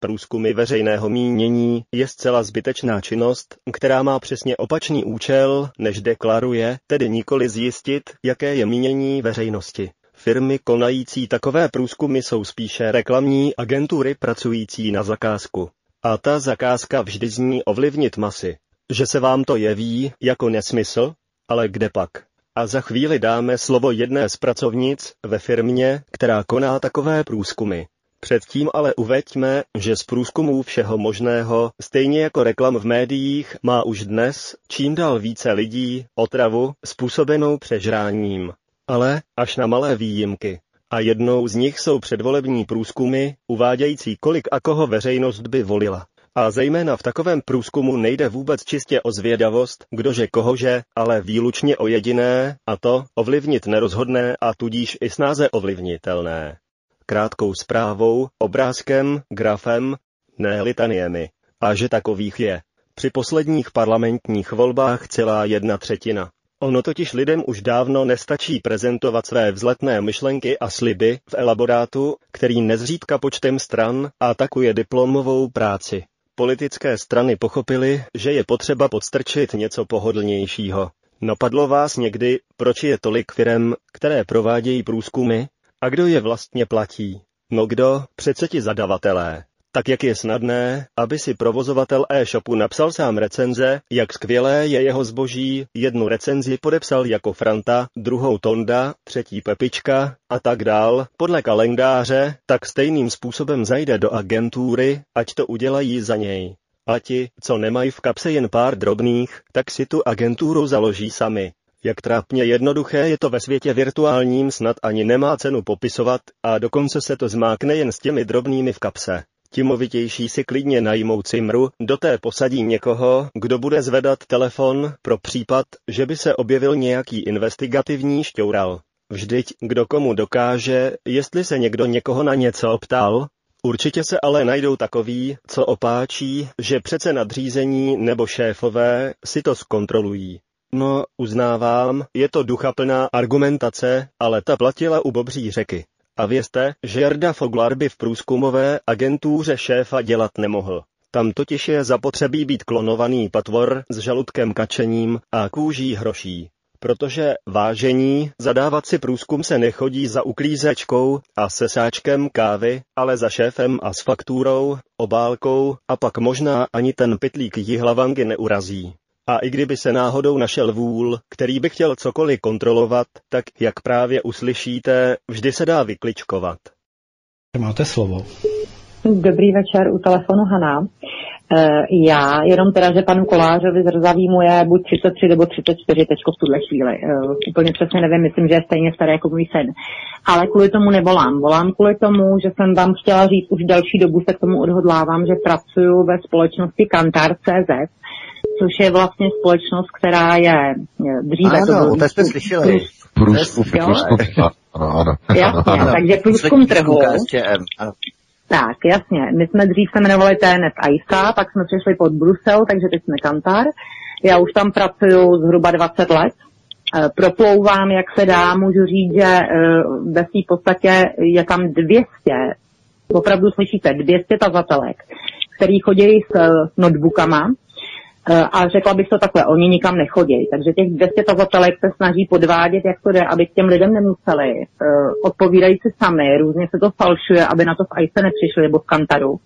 Průzkumy veřejného mínění je zcela zbytečná činnost, která má přesně opačný účel, než deklaruje, tedy nikoli zjistit, jaké je mínění veřejnosti. Firmy konající takové průzkumy jsou spíše reklamní agentury pracující na zakázku. A ta zakázka vždy zní ovlivnit masy. Že se vám to jeví jako nesmysl? Ale kde pak? A za chvíli dáme slovo jedné z pracovnic ve firmě, která koná takové průzkumy. Předtím ale uveďme, že z průzkumů všeho možného, stejně jako reklam v médiích, má už dnes čím dál více lidí otravu způsobenou přežráním. Ale až na malé výjimky. A jednou z nich jsou předvolební průzkumy, uvádějící kolik a koho veřejnost by volila. A zejména v takovém průzkumu nejde vůbec čistě o zvědavost, kdože kohože, ale výlučně o jediné, a to ovlivnit nerozhodné a tudíž i snáze ovlivnitelné. Krátkou zprávou, obrázkem, grafem, ne litaniemi. A že takových je. Při posledních parlamentních volbách celá jedna třetina. Ono totiž lidem už dávno nestačí prezentovat své vzletné myšlenky a sliby v elaborátu, který nezřídka počtem stran atakuje diplomovou práci. Politické strany pochopily, že je potřeba podstrčit něco pohodlnějšího. Napadlo vás někdy, proč je tolik firem, které provádějí průzkumy? A kdo je vlastně platí? No kdo? Přece ti zadavatelé tak jak je snadné, aby si provozovatel e-shopu napsal sám recenze, jak skvělé je jeho zboží, jednu recenzi podepsal jako Franta, druhou Tonda, třetí Pepička a tak dál, podle kalendáře, tak stejným způsobem zajde do agentury, ať to udělají za něj. A ti, co nemají v kapse jen pár drobných, tak si tu agenturu založí sami. Jak trápně jednoduché je to ve světě virtuálním snad ani nemá cenu popisovat a dokonce se to zmákne jen s těmi drobnými v kapse. Timovitější si klidně najmou cimru, do té posadí někoho, kdo bude zvedat telefon pro případ, že by se objevil nějaký investigativní šťoural. Vždyť kdo komu dokáže, jestli se někdo někoho na něco optal, Určitě se ale najdou takoví, co opáčí, že přece nadřízení nebo šéfové si to zkontrolují. No, uznávám, je to duchaplná argumentace, ale ta platila u Bobří řeky. A vězte, že Jarda Foglar by v průzkumové agentuře šéfa dělat nemohl. Tam totiž je zapotřebí být klonovaný patvor s žaludkem kačením a kůží hroší. Protože vážení, zadávat si průzkum se nechodí za uklízečkou a sesáčkem kávy, ale za šéfem a s fakturou, obálkou a pak možná ani ten pytlík jihlavangy neurazí. A i kdyby se náhodou našel vůl, který by chtěl cokoliv kontrolovat, tak jak právě uslyšíte, vždy se dá vykličkovat. Máte slovo. Dobrý večer, u telefonu Hana. E, já jenom teda, že panu Kolářovi zrzavýmu je buď 33 nebo 34 teďko v tuhle chvíli. E, úplně přesně nevím, myslím, že je stejně starý jako můj sen. Ale kvůli tomu nevolám. Volám kvůli tomu, že jsem vám chtěla říct, už další dobu se k tomu odhodlávám, že pracuji ve společnosti Kantar.cz, což je vlastně společnost, která je dříve... Ano, to, to jsme slyšeli. Průzkum, průzkum, ano, ano. Jasně, takže průzkum trhu. Tak, jasně. My jsme dřív se jmenovali TNS ISA, pak jsme přišli pod Brusel, takže teď jsme Kantar. Já už tam pracuju zhruba 20 let. E, proplouvám, jak se dá, můžu říct, že e, ve své podstatě je tam 200, opravdu slyšíte, 200 tazatelek, který chodí s e, notebookama, a řekla bych to takhle, oni nikam nechodí. Takže těch 200 tazatelek se snaží podvádět, jak to jde, aby k těm lidem nemuseli. Uh, odpovídají si sami, různě se to falšuje, aby na to v ICE nepřišli nebo v Kantaru.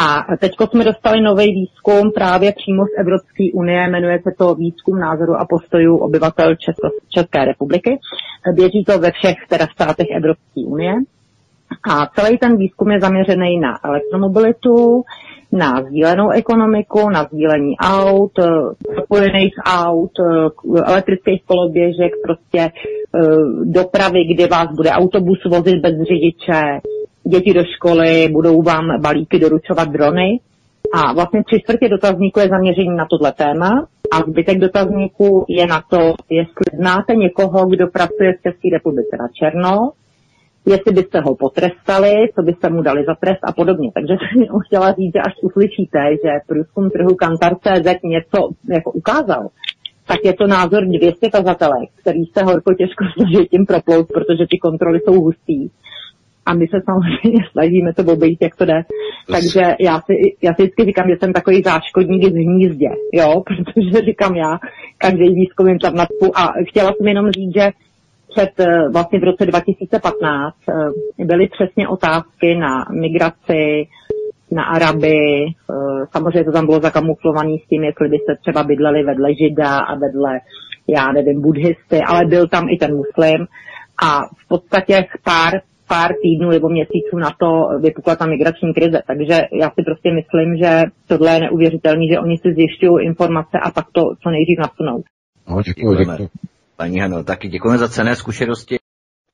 A teď jsme dostali nový výzkum právě přímo z Evropské unie, jmenuje se to výzkum názoru a postojů obyvatel Česko, České republiky. Běží to ve všech teda státech Evropské unie. A celý ten výzkum je zaměřený na elektromobilitu, na sdílenou ekonomiku, na sdílení aut, propojených aut, elektrických koloběžek, prostě e, dopravy, kde vás bude autobus vozit bez řidiče, děti do školy, budou vám balíky doručovat drony. A vlastně tři čtvrtě dotazníku je zaměření na tohle téma a zbytek dotazníku je na to, jestli znáte někoho, kdo pracuje v České republice na černo, jestli byste ho potrestali, co byste mu dali za trest a podobně. Takže jsem chtěla říct, že až uslyšíte, že průzkum trhu Kantar.cz něco jako ukázal, tak je to názor 200 tazatelek, který se horko těžko snaží tím proplout, protože ty kontroly jsou hustý. a my se samozřejmě snažíme to obejít, jak to jde. Takže já si, já si vždycky říkám, že jsem takový záškodník z hnízdě, jo, protože říkám já, každý výzkum jen tam a chtěla jsem jenom říct, že před eh, vlastně v roce 2015 eh, byly přesně otázky na migraci, na Araby, eh, samozřejmě to tam bylo zakamuflované s tím, jestli byste třeba bydleli vedle Žida a vedle, já nevím, buddhisty, ale byl tam i ten muslim a v podstatě pár, pár týdnů nebo měsíců na to vypukla ta migrační krize. Takže já si prostě myslím, že tohle je neuvěřitelné, že oni si zjišťují informace a pak to co nejdřív nasunou. No, děkuji, děkuji. Paní Hano, taky děkujeme za cené zkušenosti.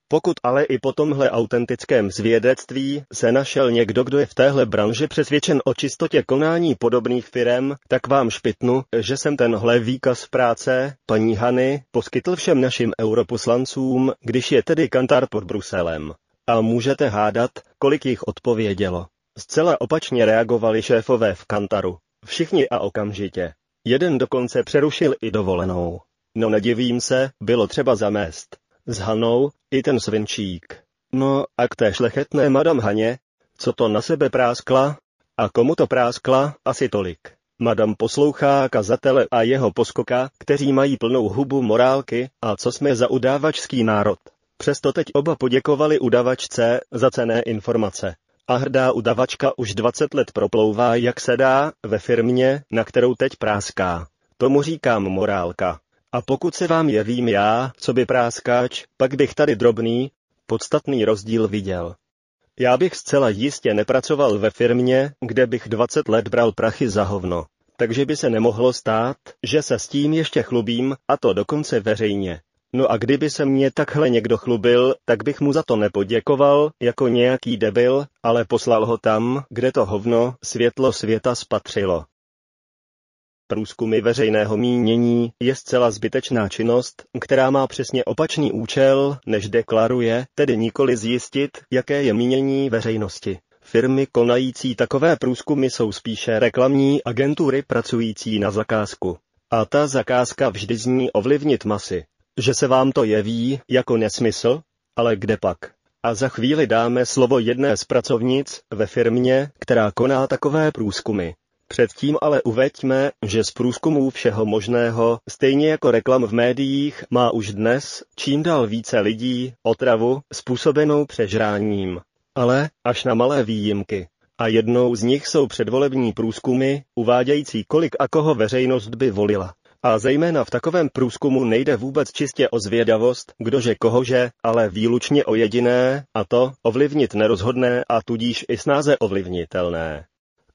Pokud ale i po tomhle autentickém zvědectví se našel někdo, kdo je v téhle branži přesvědčen o čistotě konání podobných firem, tak vám špitnu, že jsem tenhle výkaz práce paní Hany poskytl všem našim europoslancům, když je tedy kantar pod Bruselem. A můžete hádat, kolik jich odpovědělo. Zcela opačně reagovali šéfové v kantaru. Všichni a okamžitě. Jeden dokonce přerušil i dovolenou. No nedivím se, bylo třeba zamést. S Hanou, i ten svinčík. No a k té šlechetné madam Haně, co to na sebe práskla? A komu to práskla? Asi tolik. Madam poslouchá kazatele a jeho poskoka, kteří mají plnou hubu morálky a co jsme za udávačský národ. Přesto teď oba poděkovali udavačce za cené informace. A hrdá udavačka už 20 let proplouvá, jak se dá, ve firmě, na kterou teď práská. Tomu říkám morálka. A pokud se vám jevím já, co by práskáč, pak bych tady drobný, podstatný rozdíl viděl. Já bych zcela jistě nepracoval ve firmě, kde bych 20 let bral prachy za hovno. Takže by se nemohlo stát, že se s tím ještě chlubím, a to dokonce veřejně. No a kdyby se mě takhle někdo chlubil, tak bych mu za to nepoděkoval, jako nějaký debil, ale poslal ho tam, kde to hovno, světlo světa spatřilo. Průzkumy veřejného mínění je zcela zbytečná činnost, která má přesně opačný účel, než deklaruje, tedy nikoli zjistit, jaké je mínění veřejnosti. Firmy konající takové průzkumy jsou spíše reklamní agentury pracující na zakázku. A ta zakázka vždy zní ovlivnit masy. Že se vám to jeví jako nesmysl? Ale kde pak? A za chvíli dáme slovo jedné z pracovnic ve firmě, která koná takové průzkumy. Předtím ale uveďme, že z průzkumů všeho možného, stejně jako reklam v médiích, má už dnes čím dál více lidí otravu způsobenou přežráním. Ale až na malé výjimky. A jednou z nich jsou předvolební průzkumy, uvádějící kolik a koho veřejnost by volila. A zejména v takovém průzkumu nejde vůbec čistě o zvědavost, kdože kohože, ale výlučně o jediné, a to ovlivnit nerozhodné a tudíž i snáze ovlivnitelné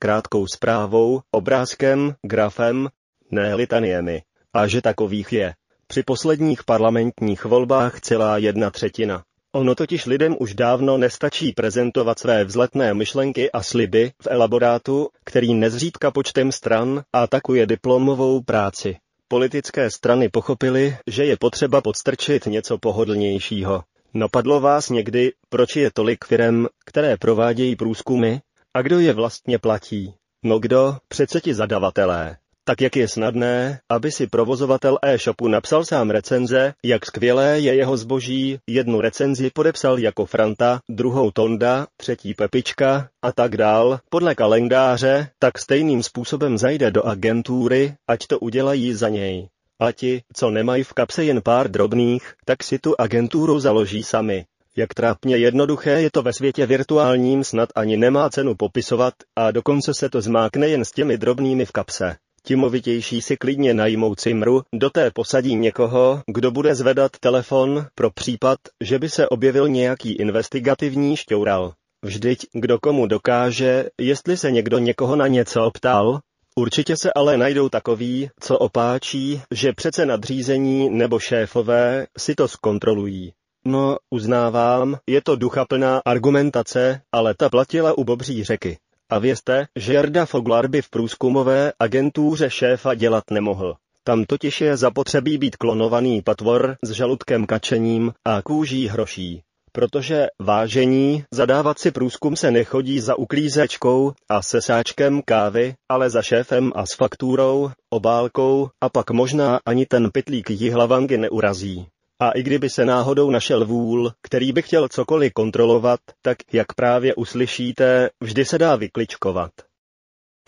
krátkou zprávou, obrázkem, grafem, ne litaniemi. A že takových je. Při posledních parlamentních volbách celá jedna třetina. Ono totiž lidem už dávno nestačí prezentovat své vzletné myšlenky a sliby v elaborátu, který nezřídka počtem stran atakuje diplomovou práci. Politické strany pochopily, že je potřeba podstrčit něco pohodlnějšího. Napadlo vás někdy, proč je tolik firem, které provádějí průzkumy, a kdo je vlastně platí? No kdo? Přece ti zadavatelé. Tak jak je snadné, aby si provozovatel e-shopu napsal sám recenze, jak skvělé je jeho zboží, jednu recenzi podepsal jako Franta, druhou Tonda, třetí Pepička a tak dál, podle kalendáře, tak stejným způsobem zajde do agentury, ať to udělají za něj. A ti, co nemají v kapse jen pár drobných, tak si tu agenturu založí sami. Jak trápně jednoduché je to ve světě virtuálním snad ani nemá cenu popisovat a dokonce se to zmákne jen s těmi drobnými v kapse. Timovitější si klidně najmou cimru, do té posadí někoho, kdo bude zvedat telefon pro případ, že by se objevil nějaký investigativní šťoural. Vždyť, kdo komu dokáže, jestli se někdo někoho na něco optal, Určitě se ale najdou takoví, co opáčí, že přece nadřízení nebo šéfové si to zkontrolují. No, uznávám, je to duchaplná argumentace, ale ta platila u Bobří řeky. A vězte, že Jarda Foglar by v průzkumové agentuře šéfa dělat nemohl. Tam totiž je zapotřebí být klonovaný patvor s žaludkem kačením a kůží hroší. Protože vážení, zadávat si průzkum se nechodí za uklízečkou a sesáčkem kávy, ale za šéfem a s fakturou, obálkou a pak možná ani ten pytlík jihlavangy neurazí. A i kdyby se náhodou našel vůl, který by chtěl cokoliv kontrolovat, tak, jak právě uslyšíte, vždy se dá vykličkovat.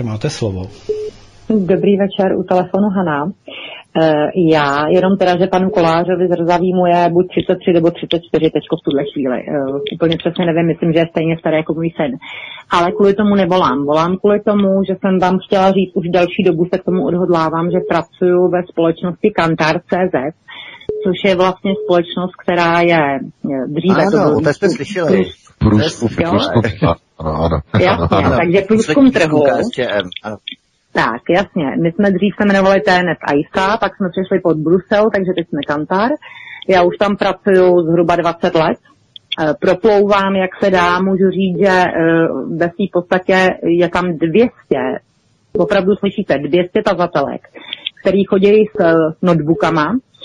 Máte slovo. Dobrý večer, u telefonu Hana. E, já jenom teda, že panu Kolářovi zrzavý mu je buď 33 nebo 34 teďko v tuhle chvíli. E, úplně přesně nevím, myslím, že je stejně starý jako můj syn. Ale kvůli tomu nevolám. Volám kvůli tomu, že jsem vám chtěla říct, už další dobu se k tomu odhodlávám, že pracuji ve společnosti Kantar.cz, což je vlastně společnost, která je dříve... Ano, to jste slyšeli. Průzkum, průzkum, ano, Jasně, takže průzkum trhu. Tak, jasně. My jsme dřív se jmenovali TNS ISA, pak jsme přišli pod Brusel, takže teď jsme Kantar. Já už tam pracuju zhruba 20 let. E, proplouvám, jak se dá, můžu říct, že e, ve v podstatě je tam 200, opravdu slyšíte, 200 tazatelek, který chodí s e, notebookama, Eh,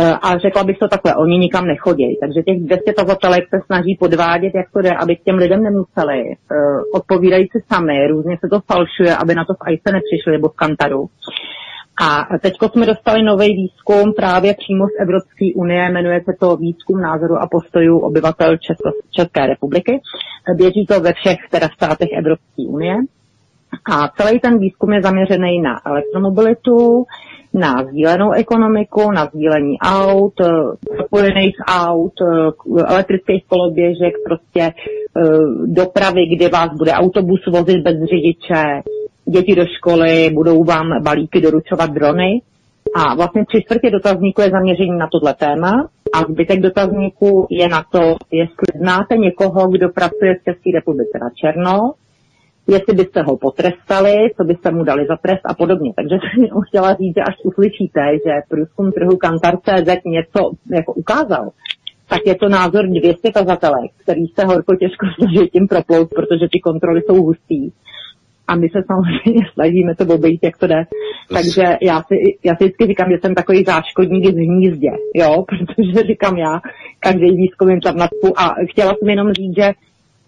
a řekla bych to takhle, oni nikam nechodí. Takže těch 200 tazatelek se snaží podvádět, jak to jde, aby těm lidem nemuseli. Uh, odpovídají si sami, různě se to falšuje, aby na to v ICE nepřišli nebo v Kantaru. A teď jsme dostali nový výzkum právě přímo z Evropské unie, jmenuje se to výzkum názoru a postojů obyvatel Česko, České republiky. Běží to ve všech teda státech Evropské unie. A celý ten výzkum je zaměřený na elektromobilitu, na sdílenou ekonomiku, na sdílení aut, propojených eh, aut, eh, elektrických koloběžek, prostě eh, dopravy, kde vás bude autobus vozit bez řidiče, děti do školy, budou vám balíky doručovat drony. A vlastně tři čtvrtě dotazníku je zaměření na tohle téma a zbytek dotazníku je na to, jestli znáte někoho, kdo pracuje v České republice na černo, jestli byste ho potrestali, co byste mu dali za trest a podobně. Takže jsem chtěla říct, že až uslyšíte, že průzkum trhu Kantar.cz něco jako ukázal, tak je to názor 200 tazatelek, který se horko těžko snaží tím proplout, protože ty kontroly jsou hustý. A my se samozřejmě snažíme to obejít, jak to jde. Takže já si, já si vždycky říkám, že jsem takový záškodník v hnízdě, jo, protože říkám já, každý výzkum jim tam a chtěla jsem jenom říct, že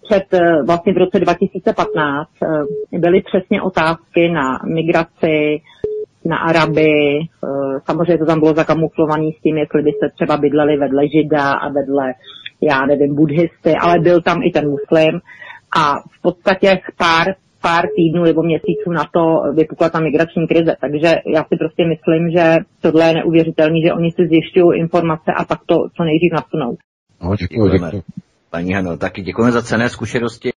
před eh, vlastně v roce 2015 eh, byly přesně otázky na migraci, na Araby, eh, samozřejmě to tam bylo zakamuflované s tím, jestli byste třeba bydleli vedle Žida a vedle, já nevím, buddhisty, ale byl tam i ten muslim a v podstatě pár, pár týdnů nebo měsíců na to vypukla ta migrační krize. Takže já si prostě myslím, že tohle je neuvěřitelné, že oni si zjišťují informace a pak to co nejdřív nasunou. No, děkuji, děkuji. Paní Hano, taky děkujeme za cené zkušenosti.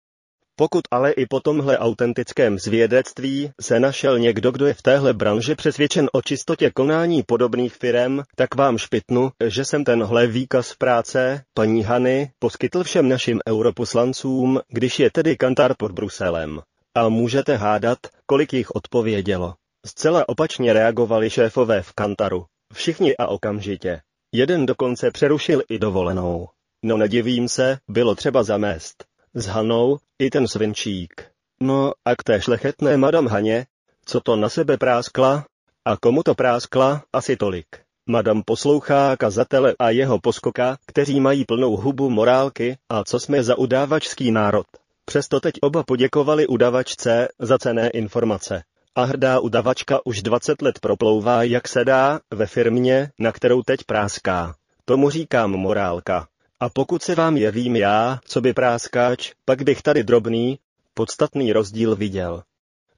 Pokud ale i po tomhle autentickém zvědectví se našel někdo, kdo je v téhle branži přesvědčen o čistotě konání podobných firem, tak vám špitnu, že jsem tenhle výkaz práce paní Hany poskytl všem našim europoslancům, když je tedy kantar pod Bruselem. A můžete hádat, kolik jich odpovědělo. Zcela opačně reagovali šéfové v kantaru. Všichni a okamžitě. Jeden dokonce přerušil i dovolenou. No nedivím se, bylo třeba zamést. S Hanou i ten svinčík. No a k té šlechetné madam Haně, co to na sebe práskla? A komu to práskla? Asi tolik. Madam poslouchá kazatele a jeho poskoka, kteří mají plnou hubu morálky a co jsme za udávačský národ. Přesto teď oba poděkovali udavačce za cené informace. A hrdá udavačka už 20 let proplouvá, jak se dá, ve firmě, na kterou teď práská. Tomu říkám morálka. A pokud se vám jevím já, co by práskáč, pak bych tady drobný, podstatný rozdíl viděl.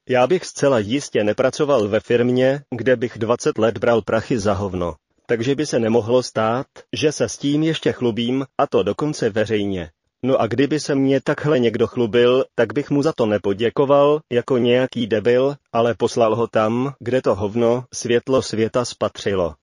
Já bych zcela jistě nepracoval ve firmě, kde bych 20 let bral prachy za hovno. Takže by se nemohlo stát, že se s tím ještě chlubím, a to dokonce veřejně. No a kdyby se mě takhle někdo chlubil, tak bych mu za to nepoděkoval jako nějaký debil, ale poslal ho tam, kde to hovno světlo světa spatřilo.